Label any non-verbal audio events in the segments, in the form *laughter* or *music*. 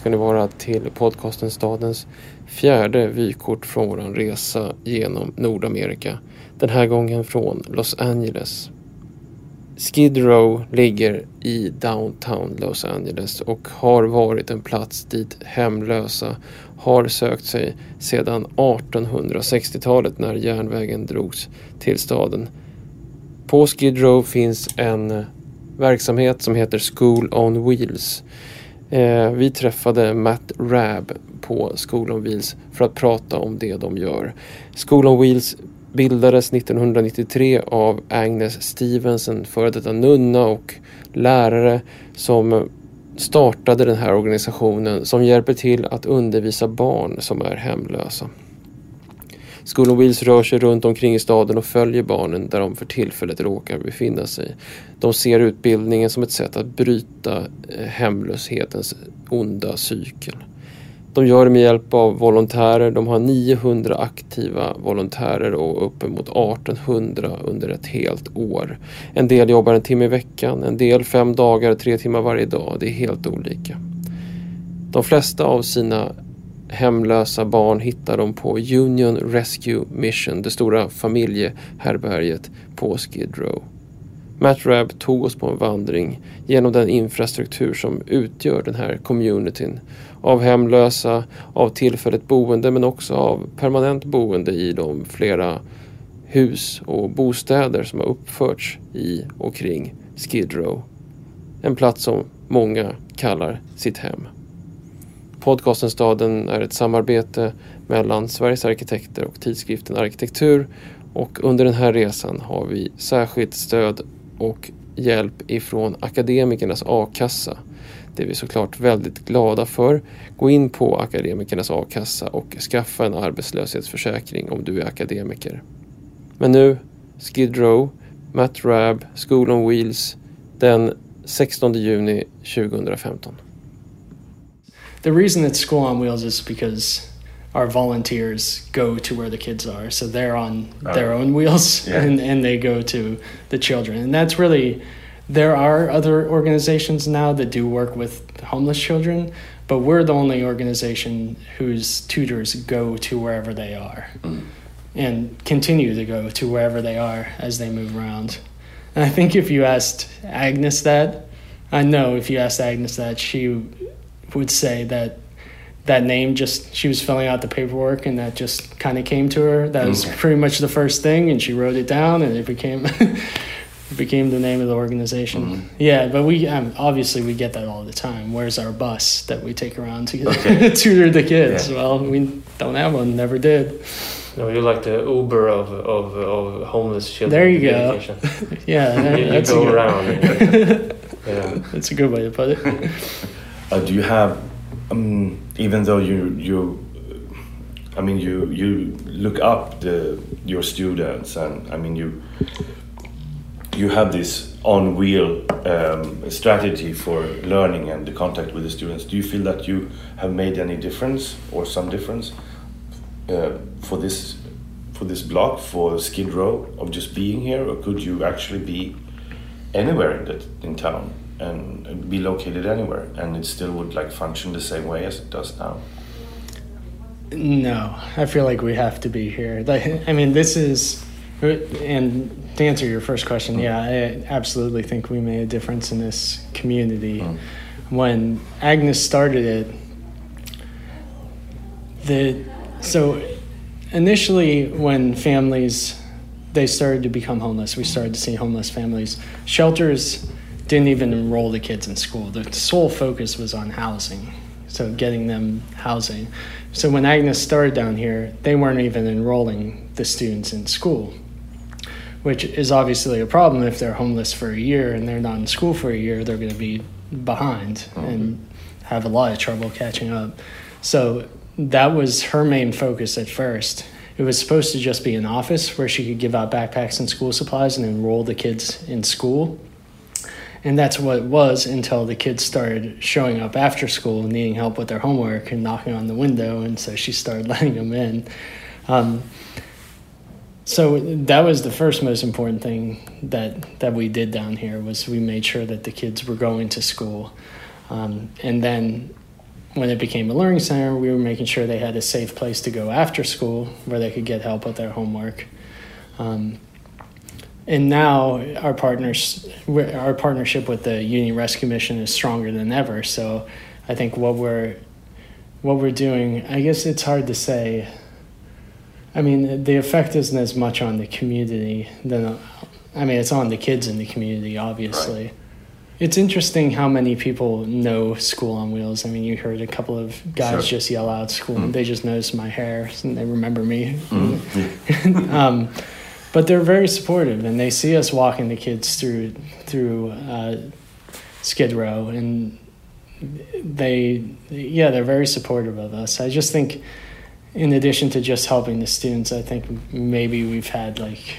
ska ni vara till podcasten Stadens fjärde vykort från vår resa genom Nordamerika. Den här gången från Los Angeles. Skid Row ligger i downtown Los Angeles och har varit en plats dit hemlösa har sökt sig sedan 1860-talet när järnvägen drogs till staden. På Skid Row finns en verksamhet som heter School on Wheels. Eh, vi träffade Matt Rabb på School on Wheels för att prata om det de gör. School on Wheels bildades 1993 av Agnes Stevens, en före detta nunna och lärare som startade den här organisationen som hjälper till att undervisa barn som är hemlösa. School on Wheels rör sig runt omkring i staden och följer barnen där de för tillfället råkar befinna sig. De ser utbildningen som ett sätt att bryta eh, hemlöshetens onda cykel. De gör det med hjälp av volontärer. De har 900 aktiva volontärer och uppemot 1800 under ett helt år. En del jobbar en timme i veckan, en del fem dagar, tre timmar varje dag. Det är helt olika. De flesta av sina hemlösa barn hittar de på Union Rescue Mission, det stora familjehärbärget på Skid Row. Matt Rabb tog oss på en vandring genom den infrastruktur som utgör den här communityn av hemlösa, av tillfälligt boende men också av permanent boende i de flera hus och bostäder som har uppförts i och kring Skid Row. En plats som många kallar sitt hem. Podcasten Staden är ett samarbete mellan Sveriges arkitekter och tidskriften Arkitektur och under den här resan har vi särskilt stöd och hjälp ifrån Akademikernas a-kassa. Det är vi såklart väldigt glada för. Gå in på Akademikernas a-kassa och skaffa en arbetslöshetsförsäkring om du är akademiker. Men nu, Skid Row, Matt Rabb, School on Wheels den 16 juni 2015. The reason it's School on Wheels is because our volunteers go to where the kids are. So they're on oh. their own wheels *laughs* yeah. and, and they go to the children. And that's really, there are other organizations now that do work with homeless children, but we're the only organization whose tutors go to wherever they are mm. and continue to go to wherever they are as they move around. And I think if you asked Agnes that, I know if you asked Agnes that, she would say that that name just she was filling out the paperwork and that just kind of came to her that was pretty much the first thing and she wrote it down and it became *laughs* it became the name of the organization mm-hmm. yeah but we um, obviously we get that all the time where's our bus that we take around to okay. *laughs* tutor the kids yeah. well we don't have one never did no, you're like the Uber of of, of homeless children. There you go. *laughs* yeah, that, you, you go around. yeah, that's a good way to put it. Uh, do you have um, even though you you I mean you you look up the your students and I mean you you have this on wheel um, strategy for learning and the contact with the students. Do you feel that you have made any difference or some difference uh, for this for this block for Skid Row of just being here, or could you actually be anywhere in in town? And be located anywhere. And it still would like function the same way as it does now. No i feel like we have to be here. Like i mean this is and to answer your first question mm. yeah i absolutely think we made a difference in this community. Mm. when agnes started it the so initially when families they started to become homeless we started to see homeless families. Shelters didn't even enroll the kids in school. The sole focus was on housing, so getting them housing. So when Agnes started down here, they weren't even enrolling the students in school, which is obviously a problem if they're homeless for a year and they're not in school for a year, they're going to be behind mm-hmm. and have a lot of trouble catching up. So that was her main focus at first. It was supposed to just be an office where she could give out backpacks and school supplies and enroll the kids in school and that's what it was until the kids started showing up after school needing help with their homework and knocking on the window. And so she started *laughs* letting them in. Um, so that was the first most important thing that that we did down here was we made sure that the kids were going to school. Um, and then when it became a learning center, we were making sure they had a safe place to go after school where they could get help with their homework. Um, and now our partners, our partnership with the Union Rescue Mission is stronger than ever. So I think what we're what we're doing, I guess it's hard to say. I mean, the effect isn't as much on the community than, I mean, it's on the kids in the community, obviously. Right. It's interesting how many people know School on Wheels. I mean, you heard a couple of guys Sure. just yell out "School." Mm. They just noticed my hair and they remember me. Mm. *laughs* *laughs* um, but they're very supportive, and they see us walking the kids through through uh, Skid Row, and they yeah they're very supportive of us. I just think, in addition to just helping the students, I think maybe we've had like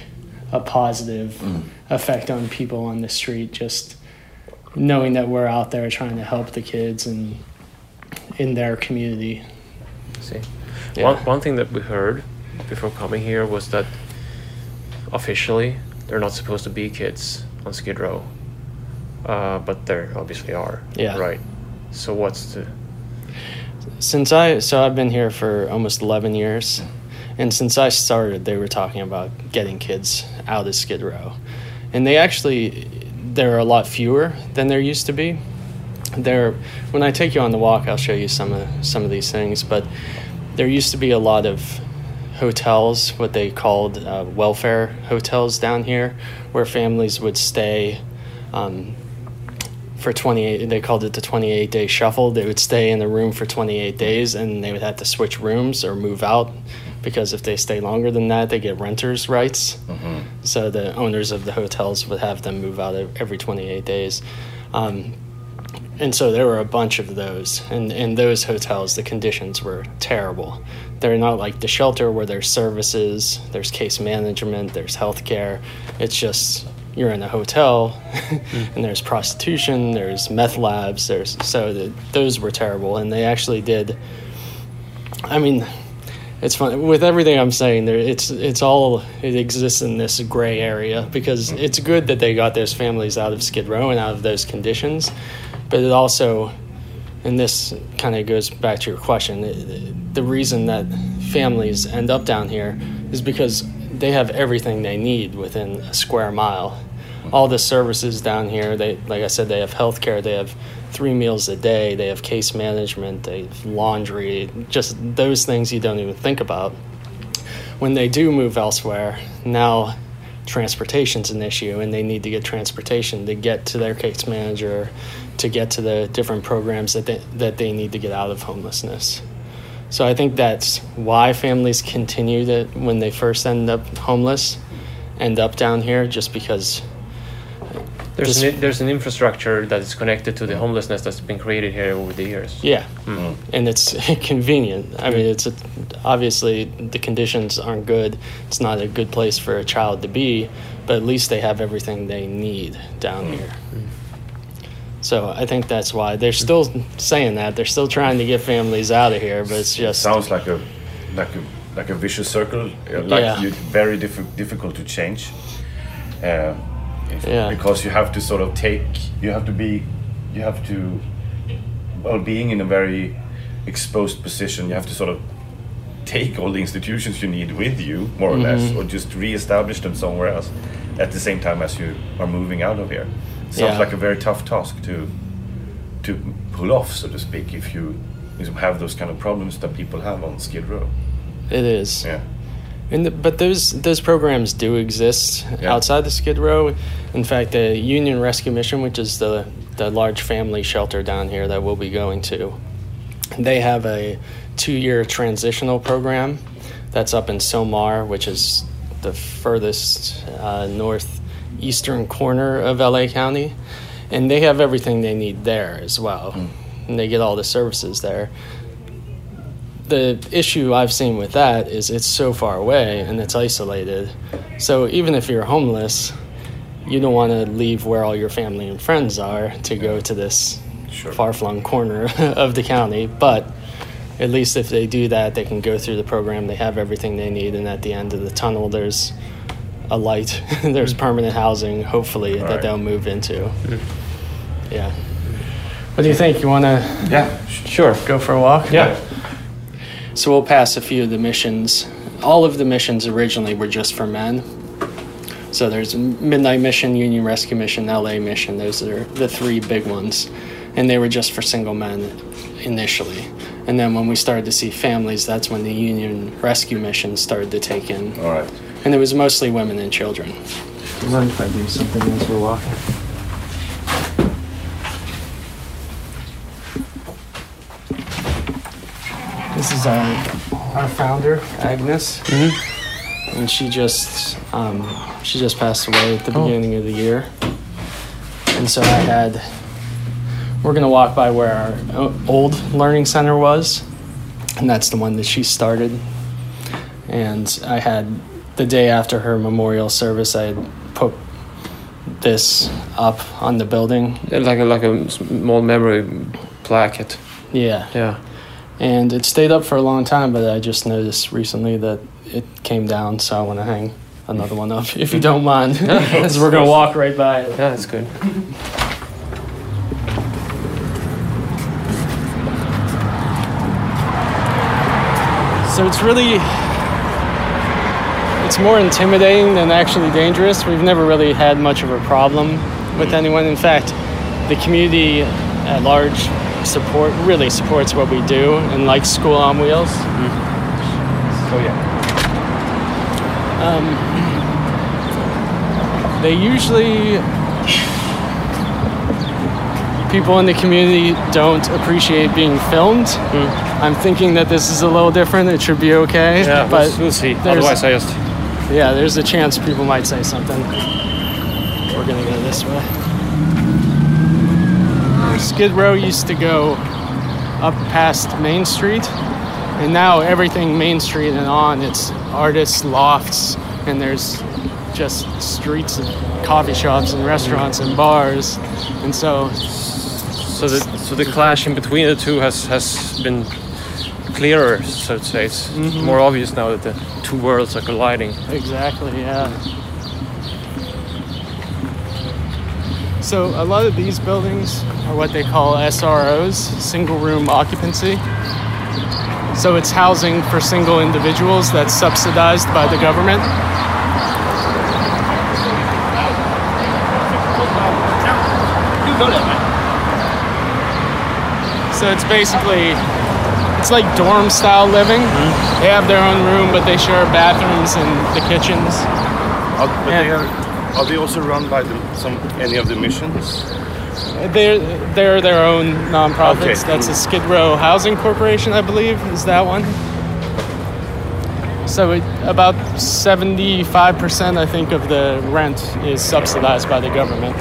a positive Mm. effect on people on the street just knowing that we're out there trying to help the kids and in their community. See, Yeah. one one thing that we heard before coming here was that officially they're not supposed to be kids on Skid Row, uh, but there obviously are. Yeah. Right. So what's the Since I so I've been here for almost 11 years and since I started they were talking about getting kids out of Skid Row. And they actually there are a lot fewer than there used to be. There when I take you on the walk I'll show you some of some of these things, but there used to be a lot of hotels, what they called uh, welfare hotels down here, where families would stay um, for 28 they called it the 28 day shuffle. They would stay in the room for 28 days and they would have to switch rooms or move out because if they stay longer than that they get renters rights. Mhm. so the owners of the hotels would have them move out every 28 days. Um, and so there were a bunch of those and in those hotels the conditions were terrible they're not like the shelter where there's services there's case management there's healthcare. It's just you're in a hotel *laughs* and there's prostitution there's meth labs there's so the, those were terrible. And they actually did i mean it's fun with everything i'm saying there it's it's all it exists in this gray area because it's good that they got those families out of skid row and out of those conditions but it also and this kind of goes back to your question the reason that families end up down here is because they have everything they need within a square mile. All the services down here they like i said they have health care they have three meals a day they have case management they have laundry just those things you don't even think about. When they do move elsewhere now transportation's an issue and they need to get transportation to get to their case manager to get to the different programs that they, that they need to get out of homelessness. So i think that's why families continue to when they first end up homeless end up down here just because there's an, there's an infrastructure that is connected to the homelessness that's been created here over the years. yeah Mm. and it's *laughs* convenient. I mean, it's a, obviously the conditions aren't good. It's not a good place for a child to be, but at least they have everything they need down here. So I think that's why they're still saying that they're still trying to get families out of here, but it's just sounds like a like a like a vicious circle. uh, Like Yeah. you, very diffi- difficult to change. Uh, if- Yeah. Because you have to sort of take. You have to be. You have to. Well, being in a very exposed position, you have to sort of take all the institutions you need with you, more or less, Mhm. or just re-establish them somewhere else at the same time as you are moving out of here. Sounds Yeah. like a very tough task to to pull off, so to speak, if you if you have those kind of problems that people have on Skid Row. it is. Yeah. And the, but those those programs do exist Yeah. outside the Skid Row. In fact, the Union Rescue Mission, which is the the large family shelter down here that we'll be going to, they have a two year transitional program that's up in Sylmar, which is the furthest uh, northeastern corner of LA County, and they have everything they need there as well, and they get all the services there the issue I've seen with that is it's so far away and it's isolated. So even if you're homeless, you don't want to leave where all your family and friends are to go to this Sure. far flung corner *laughs* of the county. But at least if they do that, they can go through the program. They have everything they need, and at the end of the tunnel, there's a light. *laughs* there's mm-hmm. permanent housing, hopefully, that Right. they'll move into. Mm-hmm. Yeah. What do you think? You want to Yeah. Sure. go for a walk? Yeah. So we'll pass a few of the missions. All of the missions originally were just for men. So there's Midnight Mission, Union Rescue Mission, LA Mission. Those are the three big ones. And they were just for single men initially. And then when we started to see families, that's when the Union Rescue Mission started to take in. All right. And it was mostly women and children. Mind if I do something as we're walking? This is our, our founder, Agnes. And she just um, she just passed away at the Oh. beginning of the year. And so I had we're gonna walk by where our old learning center was, and that's the one that she started. And I had the day after her memorial service, I had put this up on the building. Like a like a small memory placket. Yeah. Yeah. And it stayed up for a long time but i just noticed recently that it came down so i want to hang another one up if you *laughs* don't mind. Because *laughs* we're going to walk right by it. Yeah, that's good. so it's really it's more intimidating than actually dangerous. We've never really had much of a problem with mm. anyone. In fact the community at large support really supports what we do and likes school on wheels So yeah. Um, they usually people in the community don't appreciate being filmed. Mm. I'm thinking that this is a little different. It should be okay. Yeah, but we'll, we'll see. Otherwise, I just yeah, there's a chance people might say something. We're gonna go this way. Skid Row used to go up past Main Street, and now everything Main Street and on, it's artists' lofts, and there's just streets of coffee shops and restaurants and bars, and so so the so the clash in between the two has has been clearer, so to say. It's mm-hmm. more obvious now that the two worlds are colliding. Exactly, yeah. So a lot of these buildings are what they call SROs, single room occupancy. So it's housing for single individuals that's subsidized by the government. So it's basically it's like dorm style living. They have their own room, but they share bathrooms and the kitchens. Are, they are, are they also run by the, some any of the missions? Uh, they're they're their own nonprofits. Okay, That's a Skid Row Housing Corporation, I believe, is that one. So it, about seventy-five percent, I think, of the rent is subsidized by the government.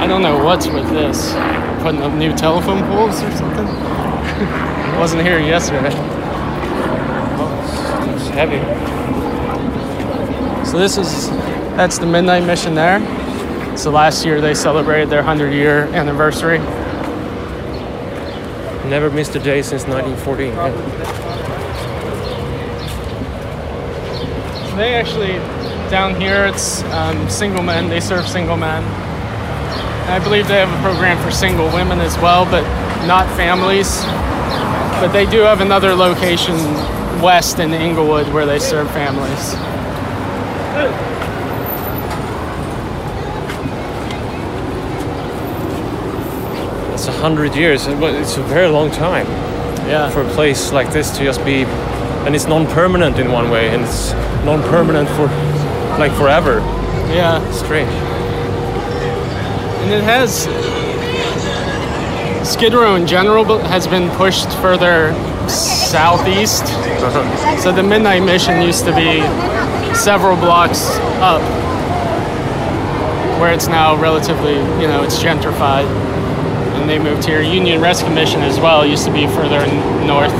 I don't know what's with this. Putting up new telephone poles or something. I *laughs* wasn't here yesterday. Heavy. So this is that's the Midnight Mission there. So last year they celebrated their 100 year anniversary. Never missed a day since 1914. Yeah. They actually down here it's um, single men. They serve single men. I believe they have a program for single women as well, but not families. But they do have another location west in Inglewood where they serve families. It's a hundred years. It's a very long time Yeah. for a place like this to just be, and it's non-permanent in one way, and it's non-permanent for like forever. yeah. It's Strange. And it has Skid Row in general has been pushed further southeast. So the Midnight Mission used to be several blocks up, where it's now relatively, you know, it's gentrified. And they moved here. Union Rescue Mission as well used to be further north,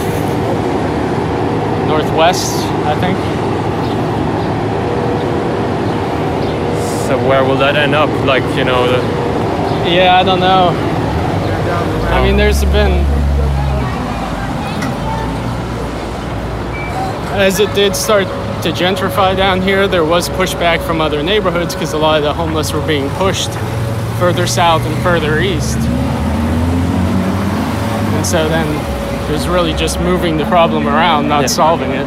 northwest, I think. So where will that end up? Like you know, the, Yeah, I don't know. I mean, there's been. As it did start to gentrify down here, there was pushback from other neighborhoods because a lot of the homeless were being pushed further south and further east. And so then it was really just moving the problem around, not solving it.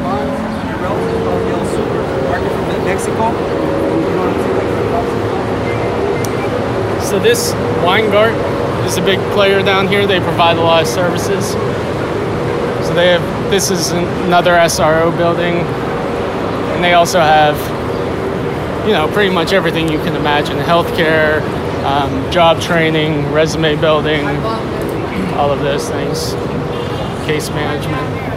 So this Weingart is a big player down here. They provide a lot of services. So they have this is another SRO building, and they also have you know pretty much everything you can imagine: healthcare, um, job training, resume building, all of those things, case management.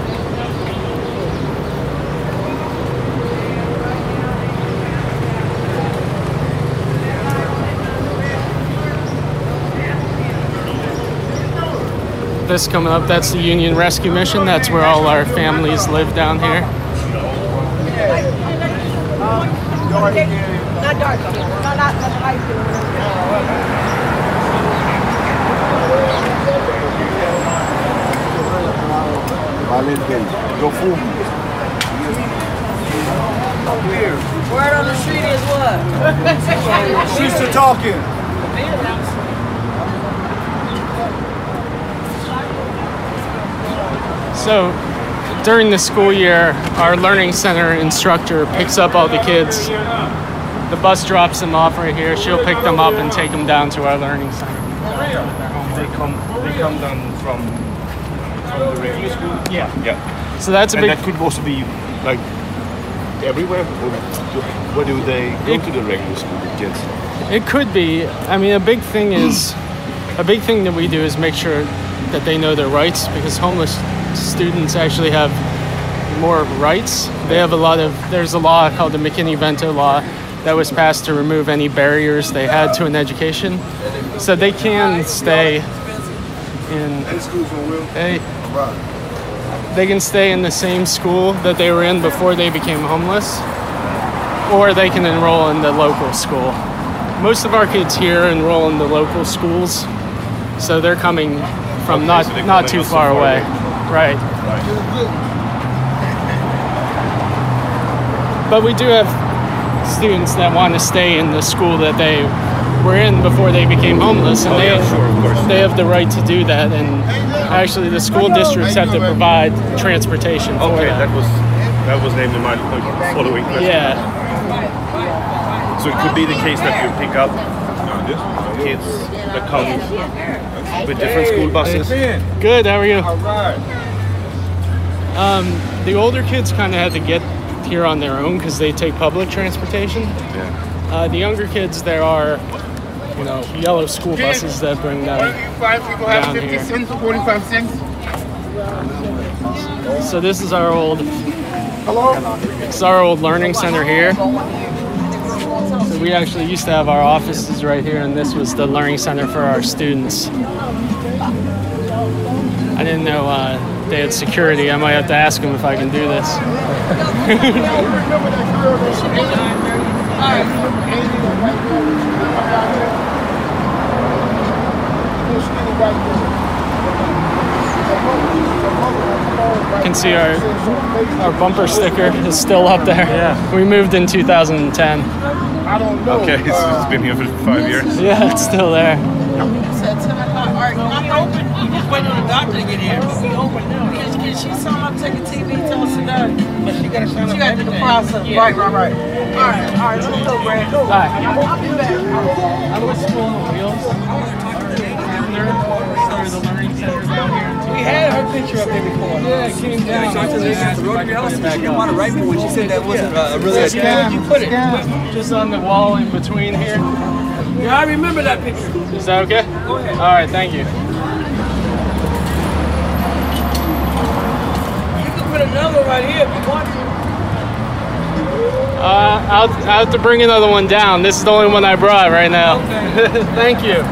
This coming up, that's the Union Rescue Mission. That's where all our families live down here. Not dark. No, not, not light. Go fumo. Word on the street is what? Sister talking. So during the school year, our Learning Center instructor picks up all the kids. The bus drops them off right here. She'll pick them up and take them down to our Learning Center. They come, they come down from, from the regular school. Yeah. Yeah. So that's a And big that could also be like everywhere. Where do they go It- to the regular school kids? It could be. I mean, a big thing is a big thing that we do is make sure that they know their rights because homeless students actually have more rights. They have a lot of. There's a law called the McKinney-Vento law that was passed to remove any barriers they had to an education, so they can stay in. Hey, they can stay in the same school that they were in before they became homeless, or they can enroll in the local school. Most of our kids here enroll in the local schools, so they're coming from not so not too far away. Right. But we do have students that want to stay in the school that they were in before they became homeless, and Oh, they yeah, sure, of course. they have the right to do that. And actually, the school districts have to provide transportation for Okay, them. that was that was named in my following question. Yeah. So it could be the case that you pick up kids that come with different school buses. Good. How are you? Um, the older kids kind of had to get here on their own because they take public transportation. Yeah. Uh, the younger kids, there are, you know, yellow school buses that bring them down here. cents, 45 cents. So this is our old, this is our old learning center here. So we actually used to have our offices right here, and this was the learning center for our students. I didn't know uh, they had security. I might have to ask them if I can do this. *laughs* *laughs* can see our our bumper sticker is still up there. Yeah. We moved in 2010. Okay, so it's been here for five years. Yeah, it's still there. Said 10 o'clock. All right, can we open? We just waiting on the doctor to get here. We open now. Can, can she sign up, take a TV, tell us done? But she gotta sign up. She gotta do the process. Right, right, right. All right, all right, let's go, Brad. Hi. I'll be back. I'm with School on the Wheels. Started the learning center down here. We had her picture up there before. Yeah, it came down. I told her, the if I Rotary could House, she didn't want to write me when she said that wasn't uh, a really. Yeah. Where'd you put it? Just on the wall in between here. Yeah, I remember that picture. Is that okay? Go ahead. All right, thank you. You can put another right here if you want to. Uh, I'll, I'll have to bring another one down. This is the only one I brought right now. Okay. *laughs* Thank you.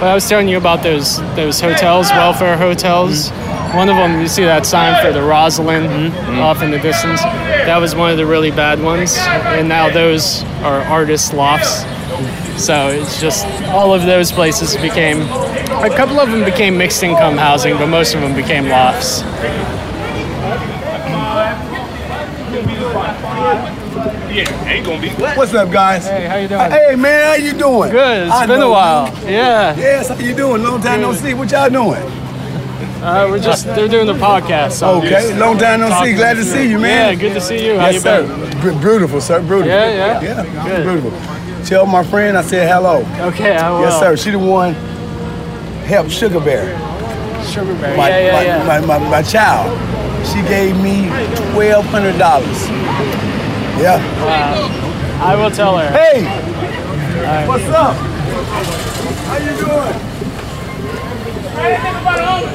But I was telling you about those those hotels, welfare hotels. One of them, you see that sign for the Rosslyn mm-hmm. off in the distance. That was one of the really bad ones, and now those are artist lofts. So it's just all of those places became. A couple of them became mixed income housing, but most of them became lofts. Yeah, ain't gonna be. What's up, guys? Hey, how you doing? Hey, man, how you doing? Good. It's I been a while. you. Yeah. Yes, how you doing? Long time no see. What y'all doing? Uh, we're just they're doing the podcast. So Okay, just long time no see. Glad to see you, man. Yeah, good to see you. How yes, you sir. been? B- beautiful, sir. Beautiful. Yeah, yeah. Yeah, Good. beautiful. Tell my friend I said hello. Okay, I will. Yes, sir. She the one helped Sugar Bear, Sugar Bear. my, yeah, yeah, my, yeah. My, my, my child. She gave me twelve hundred dollars. Yeah. Uh, I will tell her. Hey, what's up? How you doing?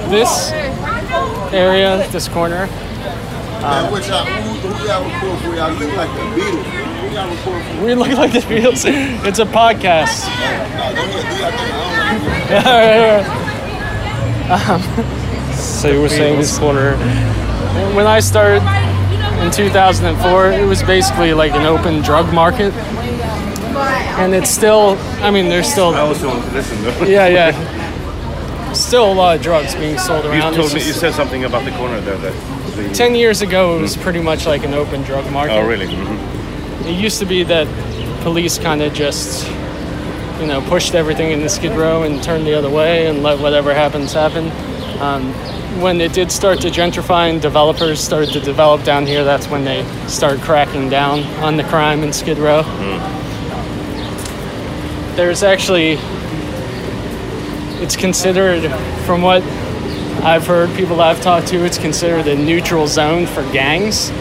This area, this corner, Man, what y'all, who, who y'all report for? Y'all look like the Beatles. Who y'all report for? we look like the Beatles. *laughs* It's a podcast. Oh, nah, go ahead, do y'all thing. I don't know. *laughs* Um, *laughs* so you were saying this corner. When I started in 2004, it was basically like an open drug market. And it's still, I mean, there's still, I also want to listen though. *laughs* yeah, yeah. Still a lot of drugs being sold You around. told It's me you said something about the corner there. That the, 10 years ago, it was pretty much like an open drug market. oh, really? Mhm. It used to be that police kind of just, you know, pushed everything in the skid row and turned the other way and let whatever happens happen. Um, when it did start to gentrify and developers started to develop down here, that's when they start cracking down on the crime in Skid Row. Hmm. There's actually, it's considered, from what I've heard, people I've talked to, it's considered a neutral zone for gangs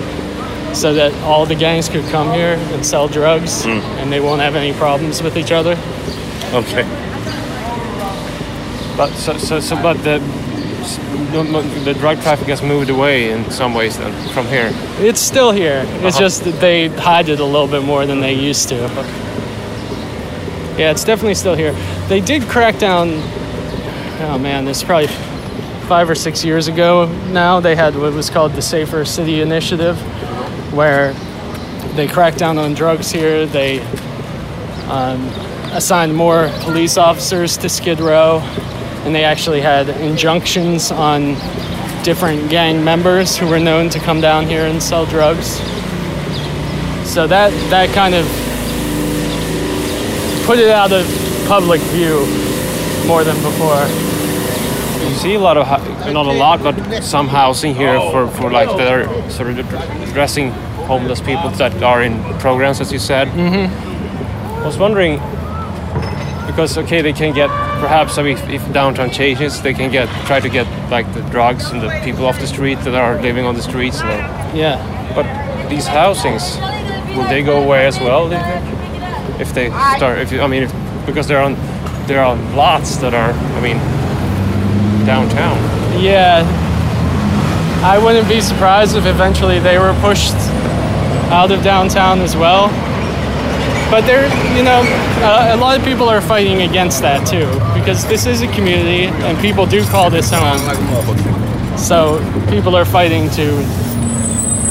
so that all the gangs could come here and sell drugs hmm. and they won't have any problems with each other. Okay. But so, so, so but the the drug traffic has moved away in some ways then from here. It's still here. It's just that they hide it a little bit more than they used to. Yeah, it's definitely still here. They did crack down. Oh man, this is probably five or six years ago now. They had what was called the Safer City Initiative, where they cracked down on drugs here. They um, assigned more police officers to Skid Row, and they actually had injunctions on different gang members who were known to come down here and sell drugs. So that that kind of put it out of public view more than before. You see a lot of, not a lot, but some housing here for, for like they're sort of addressing homeless people that are in programs, as you said. Mm-hmm. I was wondering because okay, they can get perhaps I mean, if, if downtown changes, they can get try to get like the drugs and the people off the street that are living on the streets. And all. Yeah. But these housings, will they go away as well? do you think? If they start, if you, I mean, if, because they're on, they're lots that are, I mean, downtown. Yeah. I wouldn't be surprised if eventually they were pushed out of downtown as well. But there, you know, uh, a lot of people are fighting against that too, because this is a community and people do call this home. So people are fighting to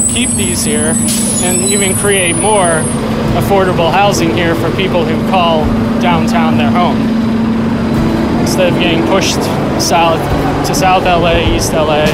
keep these here and even create more affordable housing here for people who call downtown their home. Instead of getting pushed south to South LA, East LA,